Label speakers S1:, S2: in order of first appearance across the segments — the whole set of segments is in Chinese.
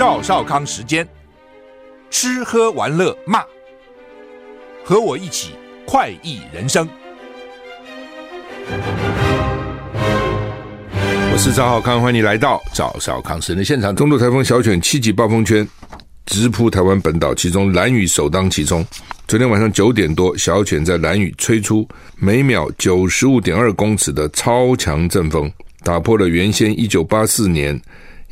S1: 赵少康时间，吃喝玩乐骂，和我一起快意人生。我是赵少康，欢迎你来到赵少康时间的现场。中度台风小犬七级暴风圈直扑台湾本岛，其中蓝雨首当其冲。昨天晚上九点多，小犬在蓝雨吹出每秒九十五点二公尺的超强阵风，打破了原先一九八四年。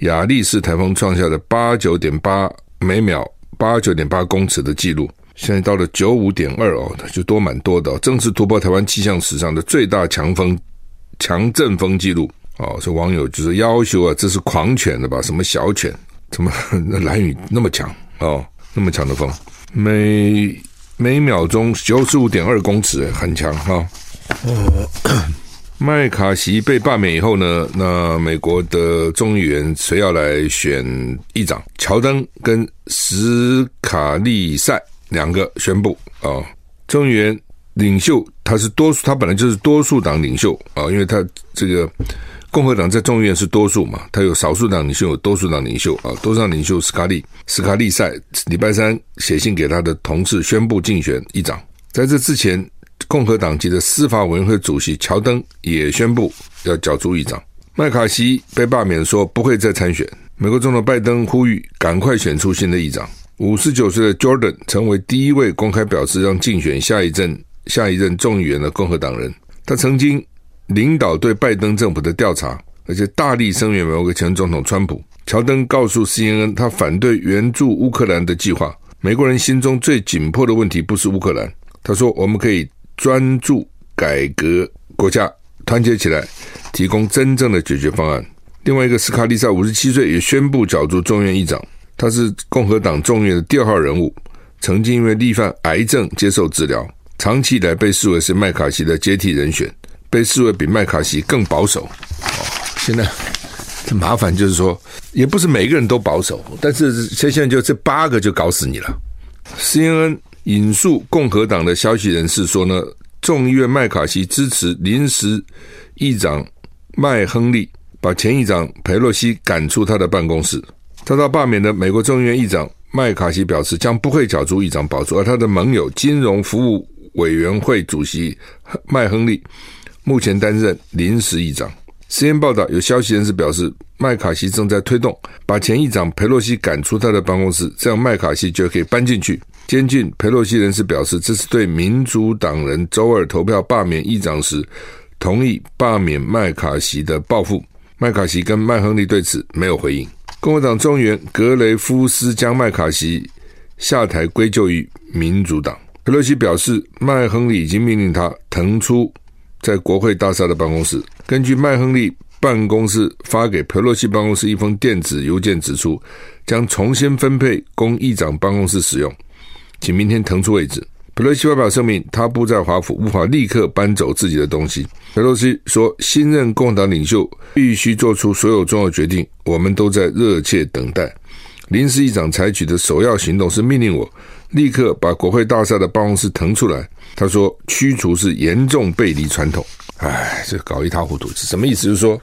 S1: 亚历士台风创下的八九点八每秒八九点八公尺的记录，现在到了九五点二哦，就多蛮多的，正式突破台湾气象史上的最大强风强阵风记录哦。所以网友就是要求啊，这是狂犬的吧？什么小犬？怎么那兰屿那么强哦？那么强的风，每每秒钟九十五点二公尺，很强哈。哦。麦卡锡被罢免以后呢，那美国的众议员谁要来选议长？乔登跟史卡利塞两个宣布啊，众议员领袖他是多数，他本来就是多数党领袖啊，因为他这个共和党在众议院是多数嘛，他有少数党领袖，有多数党领袖啊，多数党领袖史卡利史卡利塞礼拜三写信给他的同事宣布竞选议长，在这之前。共和党籍的司法委员会主席乔登也宣布要角逐议长。麦卡锡被罢免，说不会再参选。美国总统拜登呼吁赶快选出新的议长。五十九岁的 Jordan 成为第一位公开表示让竞选下一任下一任众议员的共和党人。他曾经领导对拜登政府的调查，而且大力声援美国前总统川普。乔登告诉 CNN，他反对援助乌克兰的计划。美国人心中最紧迫的问题不是乌克兰，他说我们可以。专注改革国家，团结起来，提供真正的解决方案。另外一个斯卡利萨五十七岁，也宣布角逐众院议长。他是共和党众院的第二号人物，曾经因为罹患癌症接受治疗，长期以来被视为是麦卡锡的接替人选，被视为比麦卡锡更保守。哦，现在这麻烦就是说，也不是每个人都保守，但是现在就这八个就搞死你了。CNN。引述共和党的消息人士说呢，众议院麦卡锡支持临时议长麦亨利，把前议长佩洛西赶出他的办公室。遭到罢免的美国众议院议长麦卡锡表示，将不会角逐议长宝座，而他的盟友金融服务委员会主席麦亨利目前担任临时议长。CNN 报道，有消息人士表示，麦卡锡正在推动把前议长佩洛西赶出他的办公室，这样麦卡锡就可以搬进去。监禁佩洛西人士表示，这是对民主党人周二投票罢免议长时同意罢免麦卡锡的报复。麦卡锡跟麦亨利对此没有回应。共和党众议员格雷夫斯将麦卡锡下台归咎于民主党。佩洛西表示，麦亨利已经命令他腾出在国会大厦的办公室。根据麦亨利办公室发给佩洛西办公室一封电子邮件指出，将重新分配供议长办公室使用。请明天腾出位置。佩洛西发表声明，他不在华府，无法立刻搬走自己的东西。佩洛西说：“新任共和党领袖必须做出所有重要决定，我们都在热切等待。临时议长采取的首要行动是命令我立刻把国会大厦的办公室腾出来。”他说：“驱除是严重背离传统。”哎，这搞一塌糊涂是什么意思？就是说，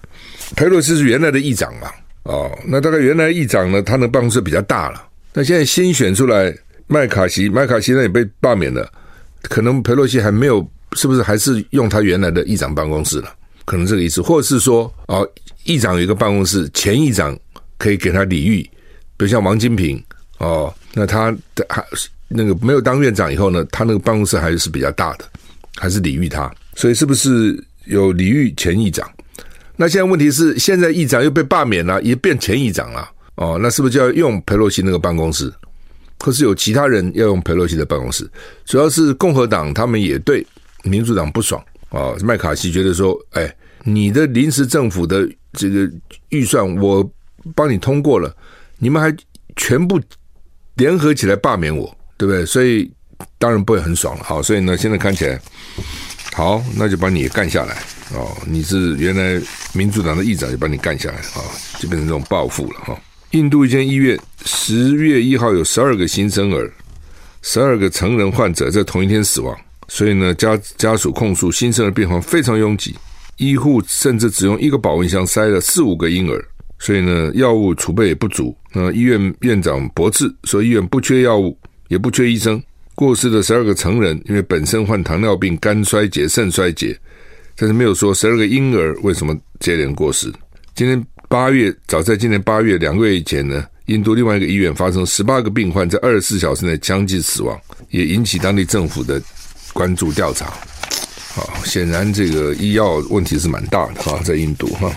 S1: 佩洛西是原来的议长嘛？哦，那大概原来议长呢，他的办公室比较大了。那现在新选出来。麦卡锡，麦卡锡呢也被罢免了，可能佩洛西还没有，是不是还是用他原来的议长办公室了？可能这个意思，或者是说，哦，议长有一个办公室，前议长可以给他礼遇，比如像王金平，哦，那他的还那个没有当院长以后呢，他那个办公室还是比较大的，还是礼遇他，所以是不是有礼遇前议长？那现在问题是，现在议长又被罢免了，也变前议长了，哦，那是不是就要用佩洛西那个办公室？或是有其他人要用佩洛西的办公室，主要是共和党他们也对民主党不爽啊。麦卡锡觉得说，哎，你的临时政府的这个预算我帮你通过了，你们还全部联合起来罢免我，对不对？所以当然不会很爽了。好，所以呢，现在看起来，好，那就把你干下来哦。你是原来民主党的议长，就把你干下来啊，就变成这种报复了哈。印度一间医院十月一号有十二个新生儿，十二个成人患者在同一天死亡，所以呢，家家属控诉新生儿病房非常拥挤，医护甚至只用一个保温箱塞了四五个婴儿，所以呢，药物储备也不足。那医院院长驳斥说，医院不缺药物，也不缺医生。过世的十二个成人因为本身患糖尿病、肝衰竭、肾衰竭，但是没有说十二个婴儿为什么接连过世。今天。八月，早在今年八月两个月以前呢，印度另外一个医院发生十八个病患在二十四小时内相继死亡，也引起当地政府的关注调查。好，显然这个医药问题是蛮大的哈，在印度哈。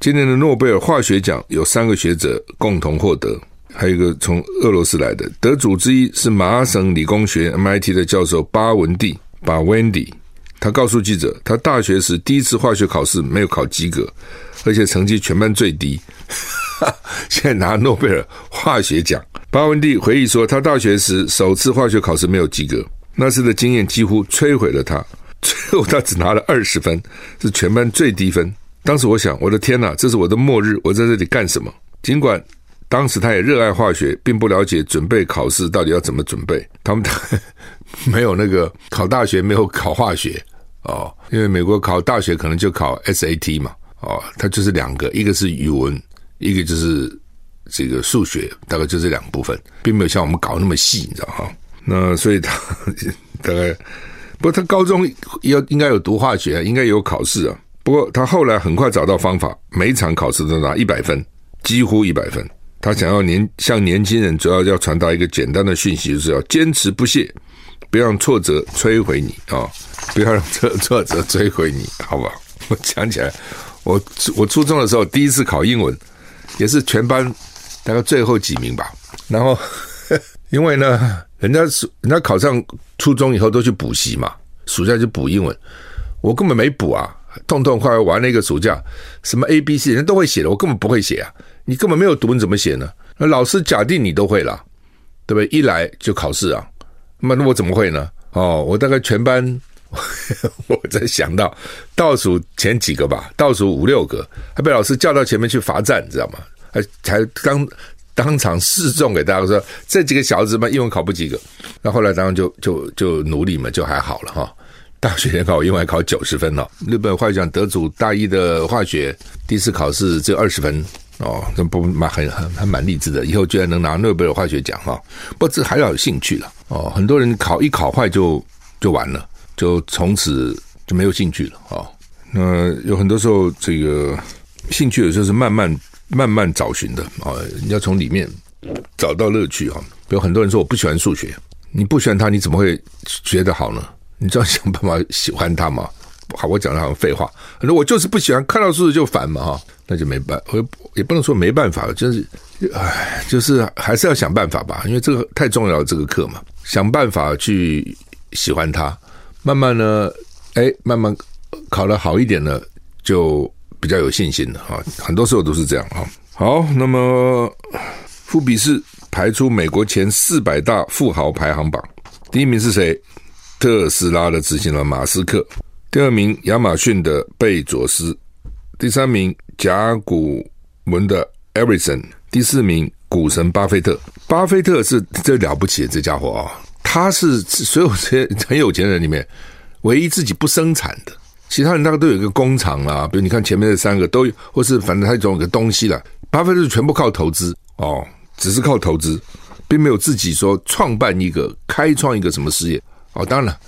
S1: 今年的诺贝尔化学奖有三个学者共同获得，还有一个从俄罗斯来的得主之一是麻省理工学院 MIT 的教授巴文蒂巴温蒂，他告诉记者，他大学时第一次化学考试没有考及格。而且成绩全班最低，现在拿诺贝尔化学奖。巴文蒂回忆说，他大学时首次化学考试没有及格，那次的经验几乎摧毁了他。最后他只拿了二十分，是全班最低分。当时我想，我的天哪，这是我的末日，我在这里干什么？尽管当时他也热爱化学，并不了解准备考试到底要怎么准备。他们 没有那个考大学，没有考化学哦，因为美国考大学可能就考 SAT 嘛。哦，它就是两个，一个是语文，一个就是这个数学，大概就这两部分，并没有像我们搞那么细，你知道哈？那所以他 大概，不过他高中要应该有读化学，应该有考试啊。不过他后来很快找到方法，每场考试都拿一百分，几乎一百分。他想要年向年轻人，主要要传达一个简单的讯息，就是要坚持不懈，不要让挫折摧毁你啊、哦，不要让挫挫折摧毁你，好不好？我讲起来。我我初中的时候第一次考英文，也是全班大概最后几名吧。然后 因为呢，人家是人家考上初中以后都去补习嘛，暑假就补英文，我根本没补啊，痛痛快快玩了一个暑假，什么 A B C 人都会写的，我根本不会写啊。你根本没有读，你怎么写呢？那老师假定你都会了，对不对？一来就考试啊，那么那我怎么会呢？哦，我大概全班。我在想到倒数前几个吧，倒数五六个，还被老师叫到前面去罚站，你知道吗？还才当当场示众给大家说，这几个小子嘛，英文考不及格。那后来当然就就就努力嘛，就还好了哈。大学联考英文考九十分了，日本化学奖得主大一的化学第一次考试只有二十分哦，这不蛮很很还蛮励志的，以后居然能拿诺贝尔化学奖哈。不过这还要有兴趣了哦，很多人考一考坏就就完了。就从此就没有兴趣了啊！那有很多时候，这个兴趣有时候是慢慢慢慢找寻的啊，你要从里面找到乐趣啊。比如很多人说我不喜欢数学，你不喜欢它，你怎么会学得好呢？你就要想办法喜欢它嘛。好，我讲的好像废话。很多我就是不喜欢看到数字就烦嘛哈，那就没办，我也不能说没办法，就是唉，就是还是要想办法吧，因为这个太重要了，这个课嘛，想办法去喜欢它。慢慢呢，哎，慢慢考得好一点呢，就比较有信心了哈。很多时候都是这样哈。好，那么富比士排出美国前四百大富豪排行榜，第一名是谁？特斯拉的执行长马斯克，第二名亚马逊的贝佐斯，第三名甲骨文的艾瑞森，第四名股神巴菲特。巴菲特是最了不起的这家伙啊。他是所有这些很有钱人里面唯一自己不生产的，其他人大概都有一个工厂啦。比如你看前面这三个都有，或是反正他总有个东西了。巴菲特全部靠投资哦，只是靠投资，并没有自己说创办一个、开创一个什么事业哦。当然了，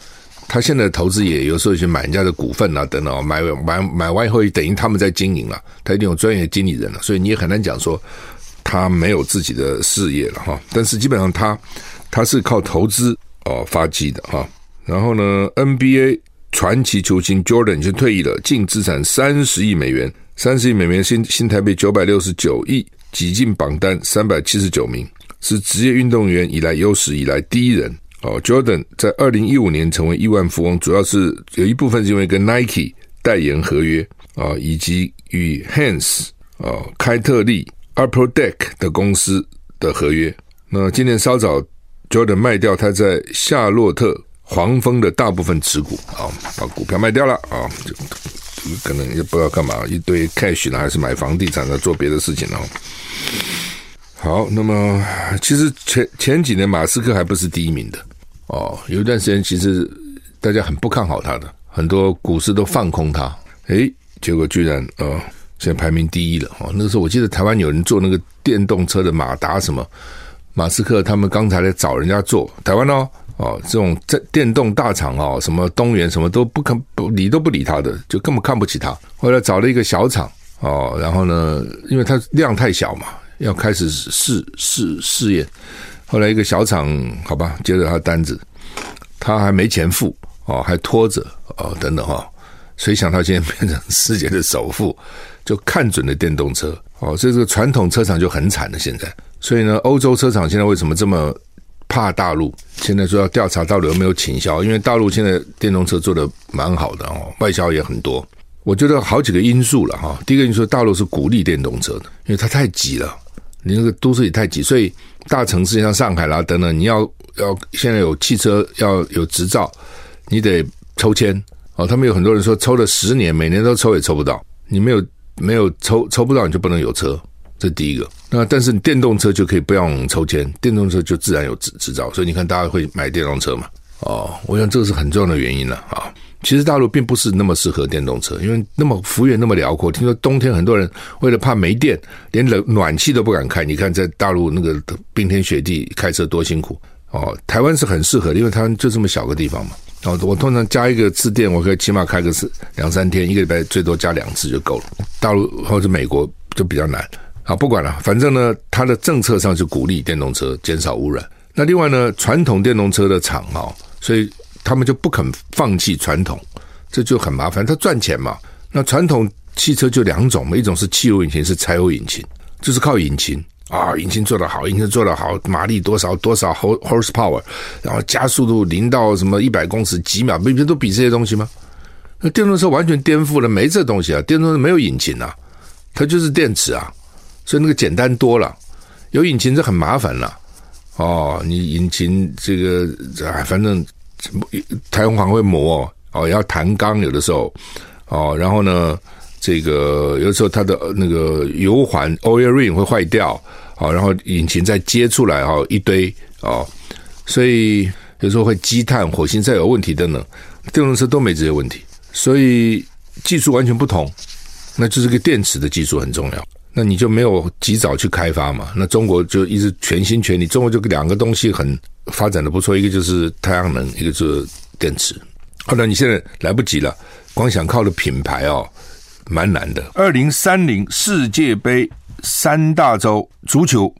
S1: 他现在的投资也有时候去买人家的股份啊等等，买买买完以后等于他们在经营了，他一定有专业的经理人了，所以你也很难讲说他没有自己的事业了哈。但是基本上他。他是靠投资哦发迹的哈，然后呢，NBA 传奇球星 Jordan 已经退役了，净资产三十亿美元，三十亿美元新新台币九百六十九亿，挤进榜单三百七十九名。是职业运动员以来有史以来第一人哦。Jordan 在二零一五年成为亿万富翁，主要是有一部分是因为跟 Nike 代言合约啊，以及与 Hans 啊开特利 Upper Deck 的公司的合约。那今年稍早，Jordan 卖掉他在夏洛特黄蜂的大部分持股啊，把股票卖掉了啊，就可能也不知道干嘛，一堆 cash 呢，还是买房地产呢，做别的事情呢。好，那么其实前前几年马斯克还不是第一名的哦，有一段时间其实大家很不看好他的，很多股市都放空他，诶，结果居然呃现在排名第一了哦。那个时候我记得台湾有人做那个电动车的马达什么，马斯克他们刚才来找人家做台湾哦哦，这种在电动大厂哦，什么东元什么都不看不理都不理他的，就根本看不起他。后来找了一个小厂哦，然后呢，因为它量太小嘛。要开始试试试验，后来一个小厂，好吧，接着他的单子，他还没钱付哦，还拖着哦，等等哈、哦，谁想他现在变成世界的首富，就看准了电动车哦，所以这个传统车厂就很惨了。现在，所以呢，欧洲车厂现在为什么这么怕大陆？现在说要调查到底有没有倾销，因为大陆现在电动车做得蛮好的哦，外销也很多。我觉得好几个因素了哈。第一个因素，大陆是鼓励电动车的，因为它太挤了。你那个都市里太挤，所以大城市像上海啦等等，你要要现在有汽车要有执照，你得抽签哦。他们有很多人说抽了十年，每年都抽也抽不到。你没有没有抽抽不到，你就不能有车，这第一个。那但是你电动车就可以不用抽签，电动车就自然有执执照。所以你看大家会买电动车嘛？哦，我想这个是很重要的原因了啊。其实大陆并不是那么适合电动车，因为那么幅员那么辽阔。听说冬天很多人为了怕没电，连冷暖气都不敢开。你看在大陆那个冰天雪地开车多辛苦哦。台湾是很适合的，因为台湾就这么小个地方嘛。哦，我通常加一个次电，我可以起码开个是两三天，一个礼拜最多加两次就够了。大陆或者美国就比较难。啊，不管了，反正呢，它的政策上是鼓励电动车，减少污染。那另外呢，传统电动车的厂哦，所以。他们就不肯放弃传统，这就很麻烦。他赚钱嘛，那传统汽车就两种嘛，一种是汽油引擎，是柴油引擎，就是靠引擎啊，引擎做得好，引擎做得好，马力多少多少 horsepower，然后加速度零到什么一百公尺几秒，不都比这些东西吗？那电动车完全颠覆了，没这东西啊，电动车没有引擎啊，它就是电池啊，所以那个简单多了，有引擎就很麻烦了。哦，你引擎这个啊，反正。台湾会磨哦，要弹钢有的时候哦，然后呢，这个有的时候它的那个油环 oil ring 会坏掉哦，然后引擎再接出来哦，一堆哦，所以有时候会积碳，火星再有问题等等，电动车都没这些问题，所以技术完全不同，那就是个电池的技术很重要，那你就没有及早去开发嘛？那中国就一直全心全力，中国就两个东西很。发展的不错，一个就是太阳能，一个就是电池。后来你现在来不及了，光想靠的品牌哦，蛮难的。二零三零世界杯三大洲足球，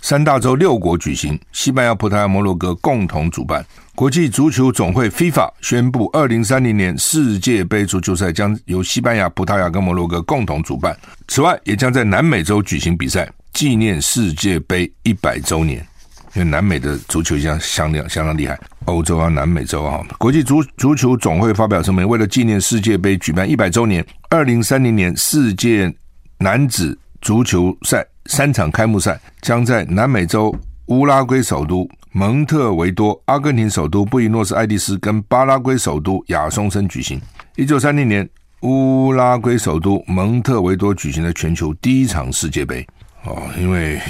S1: 三大洲六国举行，西班牙、葡萄牙、摩洛哥共同主办。国际足球总会 FIFA 宣布，二零三零年世界杯足球赛将由西班牙、葡萄牙跟摩洛哥共同主办。此外，也将在南美洲举行比赛，纪念世界杯一百周年。因为南美的足球相相当相当厉害，欧洲啊、南美洲啊，国际足足球总会发表声明，为了纪念世界杯举办一百周年，二零三零年世界男子足球赛三场开幕赛将在南美洲乌拉圭首都蒙特维多、阿根廷首都布宜诺斯艾利斯跟巴拉圭首都亚松森举行。一九三零年，乌拉圭首都蒙特维多举行了全球第一场世界杯。哦，因为。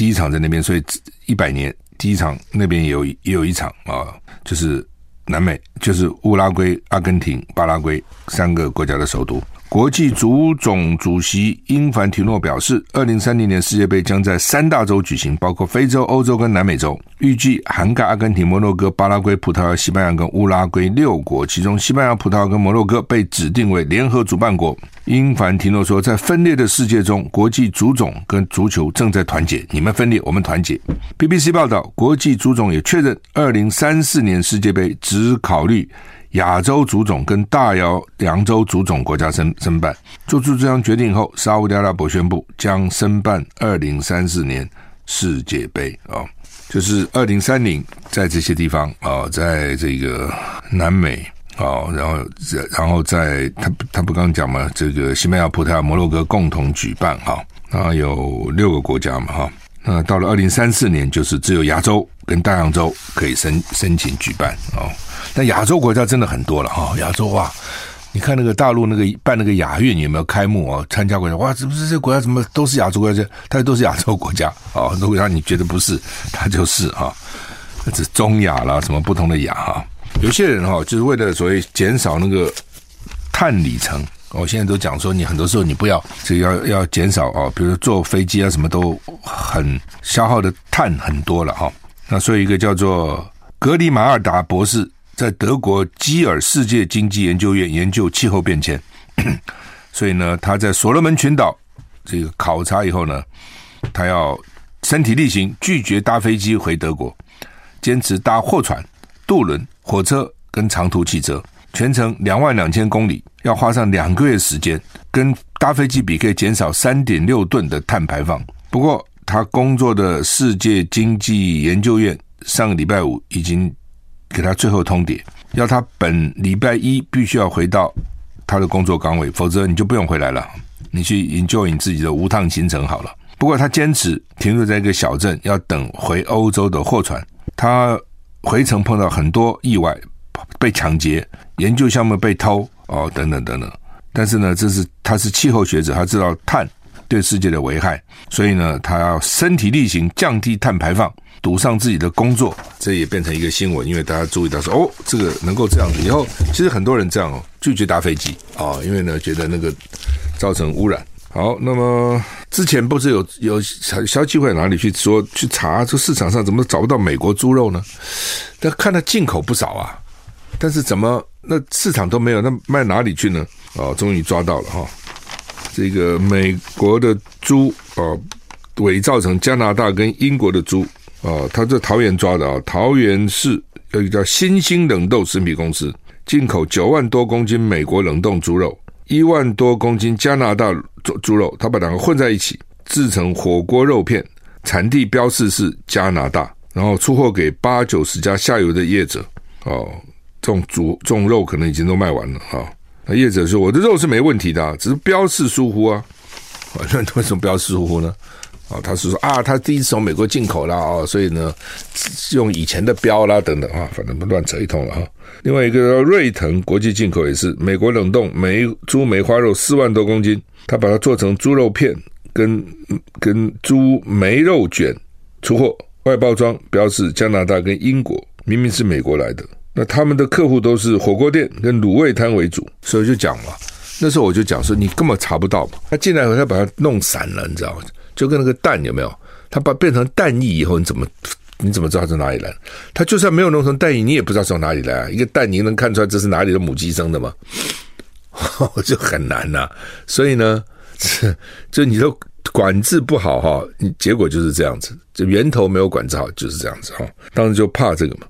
S1: 第一场在那边，所以一百年第一场那边也有也有一场啊，就是南美，就是乌拉圭、阿根廷、巴拉圭三个国家的首都。国际足总主席英凡提诺表示，二零三零年世界杯将在三大洲举行，包括非洲、欧洲跟南美洲，预计涵盖阿根廷、摩洛哥、巴拉圭、葡萄牙、西班牙跟乌拉圭六国，其中西班牙、葡萄牙跟摩洛哥被指定为联合主办国。英凡提诺说，在分裂的世界中，国际足总跟足球正在团结。你们分裂，我们团结。BBC 报道，国际足总也确认，二零三四年世界杯只考虑。亚洲足总跟大洋洲足总国家申申办，做出这项决定后，沙乌地阿拉伯宣布将申办二零三四年世界杯啊，就是二零三零，在这些地方啊，在这个南美啊，然后然后在他他不刚讲嘛，这个西班牙、葡萄牙、摩洛哥共同举办哈，那有六个国家嘛哈，那到了二零三四年，就是只有亚洲跟大洋洲可以申申请举办啊，但亚洲国家真的很多了哈，亚洲哇。你看那个大陆那个办那个亚运有没有开幕啊？参加国家哇，这不是这国家怎么都是亚洲国家？它都是亚洲国家啊！如果让你觉得不是，它就是哈，这中亚啦，什么不同的亚哈？有些人哈，就是为了所谓减少那个碳里程，我现在都讲说，你很多时候你不要这个要要减少啊，比如坐飞机啊，什么都很消耗的碳很多了哈。那所以一个叫做格里马尔达博士。在德国基尔世界经济研究院研究气候变迁，所以呢，他在所罗门群岛这个考察以后呢，他要身体力行，拒绝搭飞机回德国，坚持搭货船、渡轮、火车跟长途汽车，全程两万两千公里，要花上两个月时间，跟搭飞机比，可以减少三点六吨的碳排放。不过，他工作的世界经济研究院上个礼拜五已经。给他最后通牒，要他本礼拜一必须要回到他的工作岗位，否则你就不用回来了。你去研究你自己的无趟行程好了。不过他坚持停留在一个小镇，要等回欧洲的货船。他回程碰到很多意外，被抢劫、研究项目被偷哦，等等等等。但是呢，这是他是气候学者，他知道碳对世界的危害，所以呢，他要身体力行，降低碳排放。堵上自己的工作，这也变成一个新闻，因为大家注意到说，哦，这个能够这样子。以后其实很多人这样哦，拒绝搭飞机啊，因为呢觉得那个造成污染。好，那么之前不是有 有消消基会哪里去说去查，这市场上怎么找不到美国猪肉呢？但看它进口不少啊，但是怎么那市场都没有，那卖哪里去呢？哦，终于抓到了哈，这个美国的猪啊，伪造成加拿大跟英国的猪。啊，他在桃园抓的啊，桃园市有一个叫新兴冷冻食品公司，进口九万多公斤美国冷冻猪肉，一万多公斤加拿大猪猪肉，他把两个混在一起制成火锅肉片，产地标示是加拿大，然后出货给八九十家下游的业者。哦，这种猪这种肉可能已经都卖完了啊。那业者说，我的肉是没问题的，只是标示疏忽啊。啊，那为什么标示疏忽呢？啊，他是说啊，他第一次从美国进口啦，啊，所以呢，用以前的标啦等等啊，反正乱扯一通了哈。另外一个瑞腾国际进口也是美国冷冻梅猪梅花肉四万多公斤，他把它做成猪肉片跟跟猪梅肉卷出货，外包装标示加拿大跟英国，明明是美国来的。那他们的客户都是火锅店跟卤味摊为主，所以就讲嘛，那时候我就讲说你根本查不到嘛，他进来以后他把它弄散了，你知道吗？就跟那个蛋有没有？它把变成蛋液以后，你怎么你怎么知道从哪里来？它就算没有弄成蛋液，你也不知道从哪里来！一个蛋你能看出来这是哪里的母鸡生的吗？就很难呐、所以呢，就你的管制不好哈，你结果就是这样子。就源头没有管制好，就是这样子哈。当时就怕这个嘛。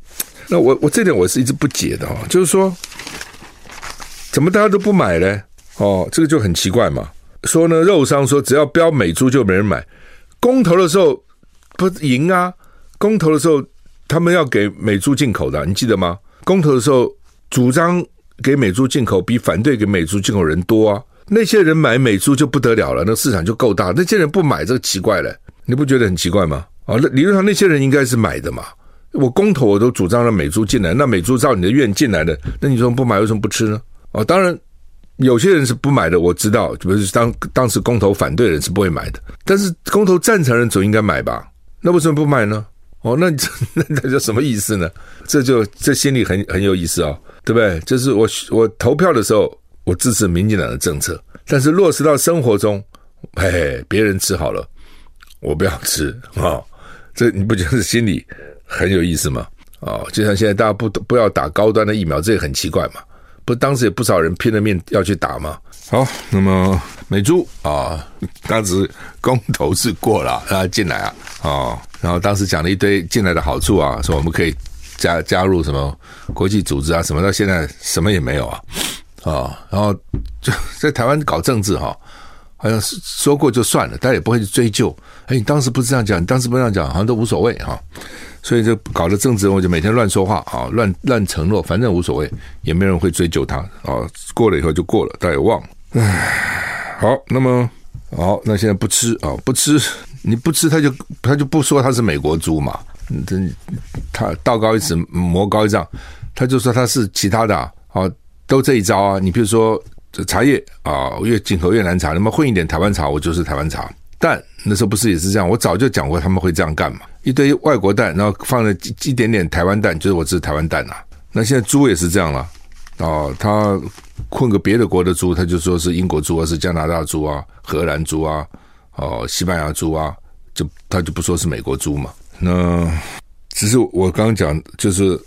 S1: 那我我这点我是一直不解的哈，就是说怎么大家都不买呢？哦，这个就很奇怪嘛。说呢，肉商说只要标美猪就没人买。公投的时候不赢啊？公投的时候他们要给美猪进口的，你记得吗？公投的时候主张给美猪进口比反对给美猪进口人多啊。那些人买美猪就不得了了，那市场就够大。那些人不买，这个奇怪了，你不觉得很奇怪吗？啊，那理论上那些人应该是买的嘛。我公投我都主张让美猪进来，那美猪照你的愿进来的，那你说不买为什么不吃呢？哦，当然。有些人是不买的，我知道，比如当当时公投反对的人是不会买的，但是公投赞成人总应该买吧？那为什么不买呢？哦，那那 那叫什么意思呢？这就这心里很很有意思啊、哦，对不对？就是我我投票的时候，我支持民进党的政策，但是落实到生活中，嘿嘿，别人吃好了，我不要吃啊、这你不就是心里很有意思吗？啊、哦，就像现在大家不不要打高端的疫苗，这也很奇怪嘛。不，当时也不少人拼了命要去打嘛。好，那么美珠啊，当时公投是过了，让他进来啊，哦，然后当时讲了一堆进来的好处啊，说我们可以加加入什么国际组织啊，什么到现在什么也没有啊，啊，然后就在台湾搞政治哈，好像是说过就算了，大家也不会去追究。哎，你当时不是这样讲，你当时不这样讲，好像都无所谓哈。所以就搞得政治人物就每天乱说话啊，乱乱承诺，反正无所谓，也没人会追究他啊。过了以后就过了，大家也忘了。唉，好，那么好，那现在不吃啊，不吃，你不吃他就他就不说他是美国猪嘛。这他道高一尺，魔高一丈，他就说他是其他的啊，都这一招啊。你比如说这茶叶啊，越进口越南茶，那么混一点台湾茶，我就是台湾茶。但那时候不是也是这样？我早就讲过他们会这样干嘛？一堆外国蛋，然后放了一点点台湾蛋，就是我这是台湾蛋呐、啊。那现在猪也是这样了哦，他混个别的国的猪，他就说是英国猪啊，是加拿大猪啊，荷兰猪啊，哦，西班牙猪啊，就他就不说是美国猪嘛。那只是我刚刚讲，就是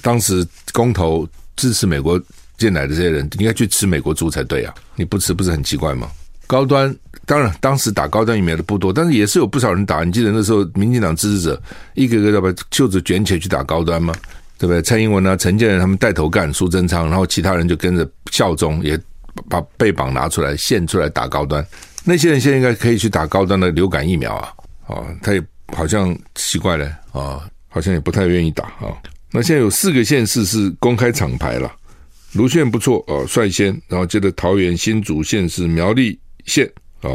S1: 当时公投支持美国进来的这些人，应该去吃美国猪才对啊！你不吃不是很奇怪吗？高端当然当时打高端疫苗的不多，但是也是有不少人打。你记得那时候民进党支持者一个个要把袖子卷起来去打高端吗？对不对？蔡英文啊、陈建仁他们带头干，苏贞昌，然后其他人就跟着效忠，也把背膀拿出来献出来打高端。那些人现在应该可以去打高端的流感疫苗啊！啊，他也。好像奇怪了啊，好像也不太愿意打啊。那现在有四个县市是公开厂牌了，芦县不错啊，率先，然后接着桃园、新竹县是苗栗县啊，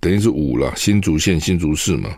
S1: 等于是五了。新竹县、新竹市嘛，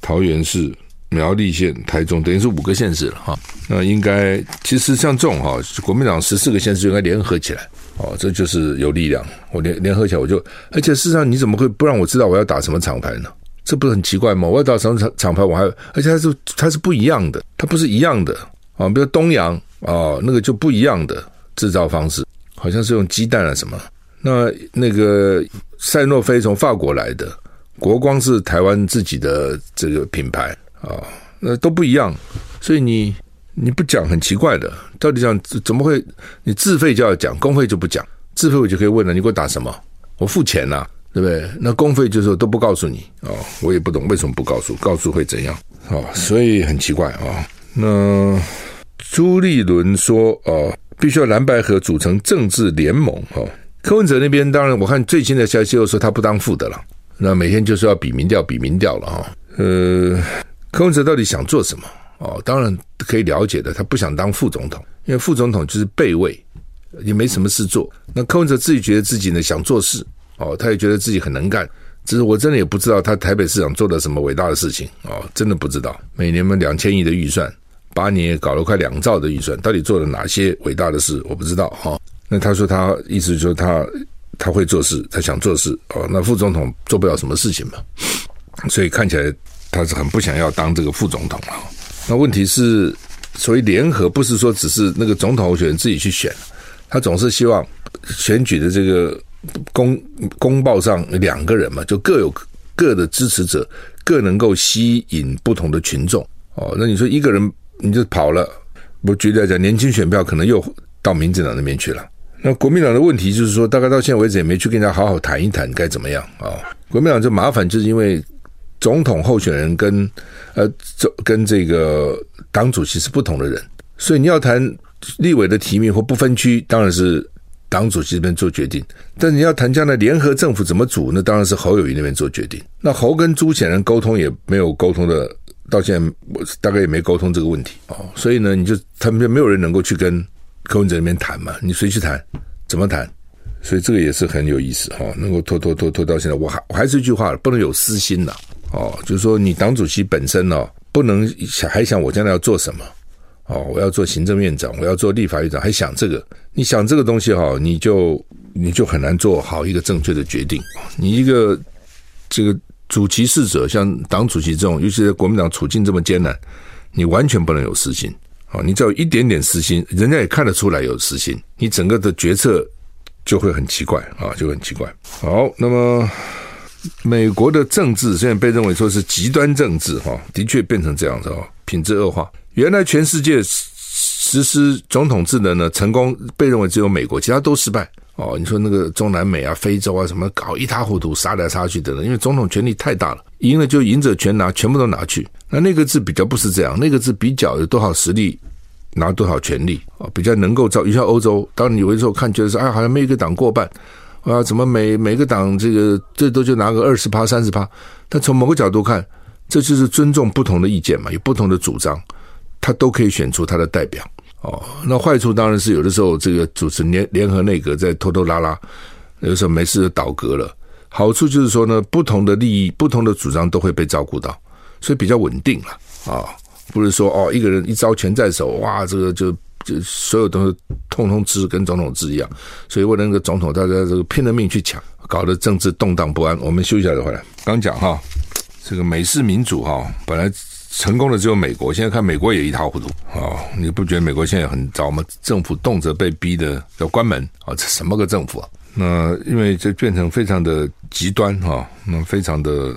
S1: 桃园市、苗栗县、台中，等于是五个县市了哈。那应该其实像这种哈，国民党十四个县市应该联合起来哦，这就是有力量。我联联合起来，我就而且事实上，你怎么会不让我知道我要打什么厂牌呢？这不是很奇怪吗？我要打什么厂厂牌，我还而且它是它是不一样的，它不是一样的啊。比如东阳啊，那个就不一样的制造方式，好像是用鸡蛋啊什么。那那个赛诺菲从法国来的，国光是台湾自己的这个品牌啊，那都不一样。所以你你不讲很奇怪的，到底讲怎么会？你自费就要讲，公费就不讲。自费我就可以问了，你给我打什么？我付钱呐、对不对？那公费就是都不告诉你哦，我也不懂为什么不告诉，告诉会怎样？哦，所以很奇怪啊、哦。那朱立伦说哦，必须要蓝白合组成政治联盟哦。柯文哲那边当然，我看最新的消息又说他不当副的了，那每天就是要比民调，比民调了哈、呃，柯文哲到底想做什么？哦，当然可以了解的，他不想当副总统，因为副总统就是备位，也没什么事做。那柯文哲自己觉得自己呢想做事。哦，他也觉得自己很能干，只是我真的也不知道他台北市长做了什么伟大的事情哦，真的不知道。每年嘛两千亿的预算，八年搞了快两兆的预算，到底做了哪些伟大的事，我不知道哈、那他说他意思就是说他他会做事，他想做事哦。那副总统做不了什么事情嘛，所以看起来他是很不想要当这个副总统啊。那问题是，所谓联合不是说只是那个总统候选人自己去选，他总是希望选举的这个。公公报上两个人嘛，就各有各的支持者，各能够吸引不同的群众哦。那你说一个人你就跑了，我举例来讲，年轻选票可能又到民进党那边去了。那国民党的问题就是说，大概到现在为止也没去跟人家好好谈一谈该怎么样啊、国民党就麻烦，就是因为总统候选人跟呃跟这个党主席是不同的人，所以你要谈立委的提名或不分区，当然是。党主席这边做决定，但你要谈将来联合政府怎么组，那当然是侯友谊那边做决定。那侯跟朱显然沟通也没有沟通的，到现在我大概也没沟通这个问题哦。所以呢，你就他们就没有人能够去跟柯文哲那边谈嘛？你谁去谈？怎么谈？所以这个也是很有意思哈。能够拖拖拖拖到现在，我还我还是一句话，不能有私心呐哦，就是说你党主席本身呢，不能想还想我将来要做什么。哦，我要做行政院长，我要做立法院长，还想这个？你想这个东西哈，你就你就很难做好一个正确的决定。你一个这个主其事者，像党主席这种，尤其是国民党处境这么艰难，你完全不能有私心。哦，你只要一点点私心，人家也看得出来有私心，你整个的决策就会很奇怪啊，就很奇怪。好，那么美国的政治现在被认为说是极端政治，哈，的确变成这样子哦，品质恶化。原来全世界实施总统制的呢，成功被认为只有美国，其他都失败。哦，你说那个中南美啊、非洲啊什么，搞一塌糊涂，杀来杀去的呢，因为总统权力太大了，赢了就赢者全拿，全部都拿去。那那个字比较不是这样，那个字比较有多少实力拿多少权力啊，比较能够造。你像欧洲，当你有的时候看觉得说，哎，好像没一个党过半，啊，怎么每每个党这个最多就拿个二十趴、三十趴？但从某个角度看，这就是尊重不同的意见嘛，有不同的主张，他都可以选出他的代表。哦，那坏处当然是有的时候这个主持联联合内阁在拖拖拉拉，有的时候没事就倒阁了。好处就是说呢，不同的利益、不同的主张都会被照顾到，所以比较稳定了啊、不是说哦，一个人一招权在手，哇，这个就就所有东西通通吃，跟总统制一样。所以为了那个总统，大家这个拼了命去抢，搞得政治动荡不安。我们休息一下再回来。刚讲哈，这个美式民主哈，本来。成功的只有美国，现在看美国也一塌糊涂啊、你不觉得美国现在很糟吗？政府动辄被逼的要关门啊、这什么个政府啊？那因为这变成非常的极端哈、那非常的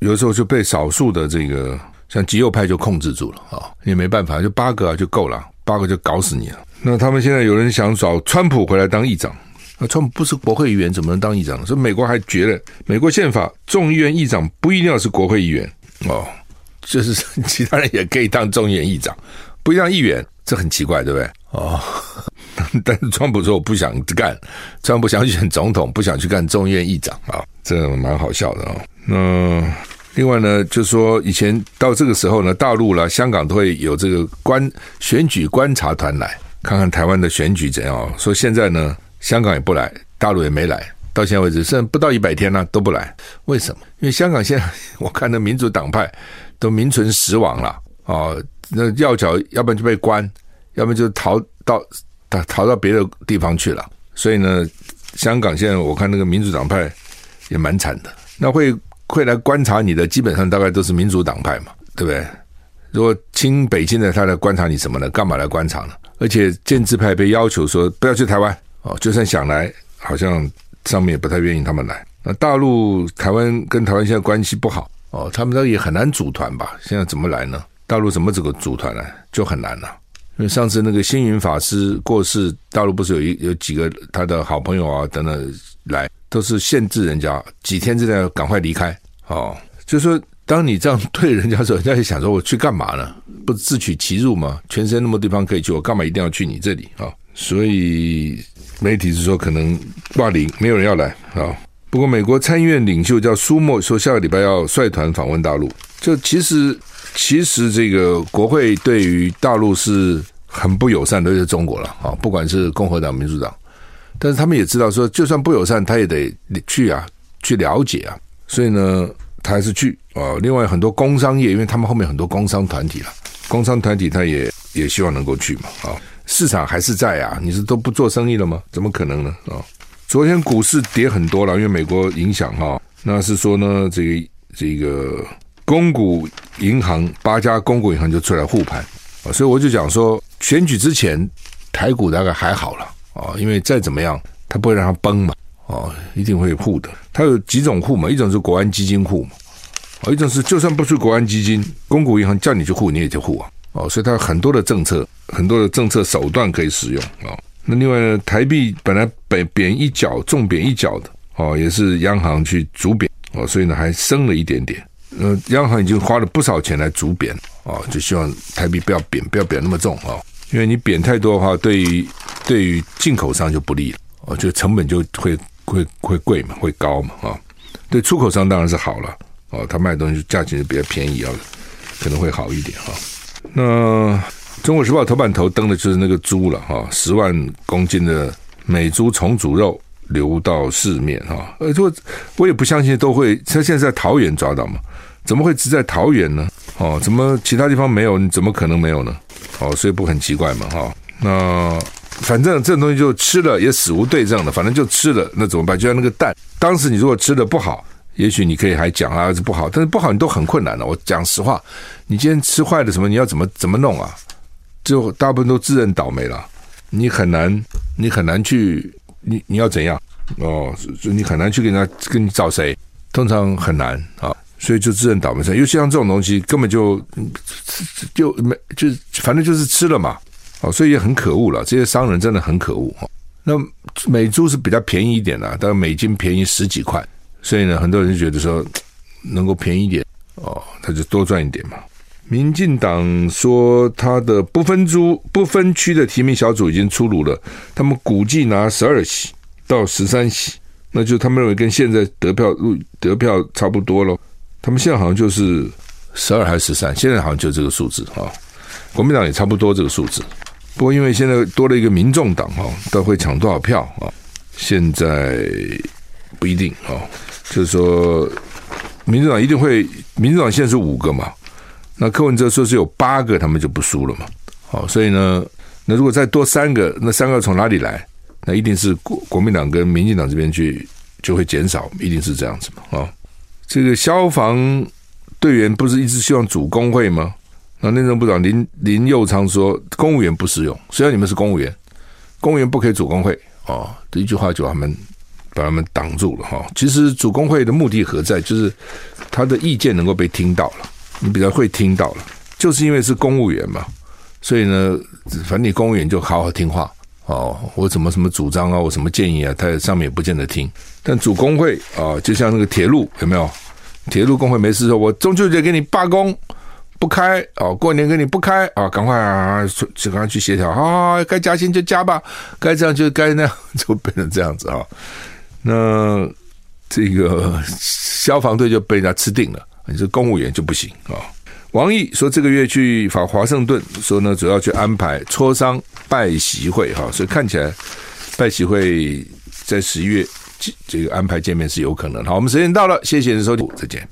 S1: 有时候就被少数的这个像极右派就控制住了啊！也、没办法，就八个啊就够了，八个就搞死你了。那他们现在有人想找川普回来当议长，那川普不是国会议员，怎么能当议长？所以美国还觉得美国宪法众议院议长不一定要是国会议员哦。就是 其他人也可以当众议院议长，不一样议员，这很奇怪，对不对？哦，但是川普说我不想干，川普想选总统，不想去干众议院议长啊，这蛮好笑的啊、哦。那另外呢，就是说以前到这个时候呢，大陆啦、香港都会有这个观选举观察团来看看台湾的选举怎样。说现在呢，香港也不来，大陆也没来，到现在为止剩不到一百天了都不来，为什么？因为香港现在 我看的民主党派。都名存实亡了啊！那要角要不然就被关，要不然就逃到逃逃到别的地方去了。所以呢，香港现在我看那个民主党派也蛮惨的。那会会来观察你的，基本上大概都是民主党派嘛，对不对？如果亲北京的，他来观察你什么呢？干嘛来观察呢？而且建制派被要求说不要去台湾哦，就算想来，好像上面也不太愿意他们来。那大陆台湾跟台湾现在关系不好。哦，他们那也很难组团吧？现在怎么来呢？大陆怎么这个组团呢？就很难了。因为上次那个星云法师过世，大陆不是有一有几个他的好朋友啊等等来，都是限制人家几天之内要赶快离开。哦，就说当你这样对人家说，人家就想说我去干嘛呢？不自取其辱吗？全身那么地方可以去，我干嘛一定要去你这里啊？所以媒体是说可能挂零，没有人要来啊。不过，美国参议院领袖叫苏默说，下个礼拜要率团访问大陆。就其实，其实这个国会对于大陆是很不友善的，是中国了啊。不管是共和党、民主党，但是他们也知道说，就算不友善，他也得去啊，去了解啊。所以呢，他还是去啊。另外，很多工商业，因为他们后面很多工商团体了，工商团体他也也希望能够去嘛啊。市场还是在啊，你是都不做生意了吗？怎么可能呢啊？昨天股市跌很多了，因为美国影响哈。那是说呢，这个这个公股银行八家公股银行就出来护盘啊，所以我就讲说，选举之前台股大概还好了啊，因为再怎么样，它不会让它崩嘛，哦，一定会护的。它有几种护嘛，一种是国安基金护嘛，哦，一种是就算不是国安基金，公股银行叫你去护，你也就护啊，哦，所以它有很多的政策，很多的政策手段可以使用啊。那另外呢，台币本来贬贬一角，重贬一角的哦，也是央行去逐贬哦，所以呢还升了一点点。呃，央行已经花了不少钱来逐贬哦，就希望台币不要贬，不要贬那么重哦，因为你贬太多的话，对于对于进口商就不利了哦，就成本就会会会贵嘛，会高嘛啊。对出口商当然是好了哦，他卖东西价钱就比较便宜啊，可能会好一点哈。那。中国时报头版头登的就是那个猪了哈，十万公斤的美猪重组肉流到市面哈，呃，我我也不相信都会，他现在在桃园抓到嘛？怎么会只在桃园呢？哦，怎么其他地方没有？你怎么可能没有呢？哦，所以不很奇怪嘛哈。那反正这种东西就吃了也死无对证的，反正就吃了，那怎么办？就像那个蛋，当时你如果吃的不好，也许你可以还讲啊是不好，但是不好你都很困难的。我讲实话，你今天吃坏了什么？你要怎么怎么弄啊？就大部分都自认倒霉了，你很难，你很难去，你你要怎样哦？就你很难去跟他跟你找谁，通常很难啊，所以就自认倒霉噻。尤其像这种东西，根本就就没就反正就是吃了嘛，哦，所以也很可恶了。这些商人真的很可恶哈。那美猪是比较便宜一点的，大概美金便宜十几块，所以呢，很多人就觉得说能够便宜一点哦，他就多赚一点嘛。民进党说，他的不分猪不分区的提名小组已经出炉了，他们估计拿十二席到十三席，那就他们认为跟现在得票入得票差不多咯。他们现在好像就是十二还是十三，现在好像就这个数字啊。国民党也差不多这个数字，不过因为现在多了一个民众党哈，都会抢多少票啊？现在不一定啊，就是说民主党一定会，民主党现在是五个嘛，那柯文哲说是有八个，他们就不输了嘛。好，所以呢，那如果再多三个，那三个从哪里来？那一定是国国民党跟民进党这边去就会减少，一定是这样子嘛。啊，这个消防队员不是一直希望组工会吗？那内政部长林林佑昌说，公务员不适用，虽然你们是公务员，公务员不可以组工会哦，这一句话就把他们把他们挡住了哈。其实组工会的目的何在？就是他的意见能够被听到了，你比较会听到了，就是因为是公务员嘛，所以呢，反正你公务员就好好听话哦。我怎么什么主张啊，我什么建议啊，他上面也不见得听。但主工会啊，就像那个铁路有没有？铁路工会没事说，我中秋节给你罢工。不开哦，过年给你不开啊，赶快啊，就赶快去协调啊，该加薪就加吧，该这样就该那样，就变成这样子啊。那这个消防队就被人家吃定了，你是公务员就不行啊。王毅说这个月去访华盛顿，说呢主要去安排磋商拜习会哈，所以看起来拜习会在十一月这个安排见面是有可能。好，我们时间到了，谢谢您的收听，再见。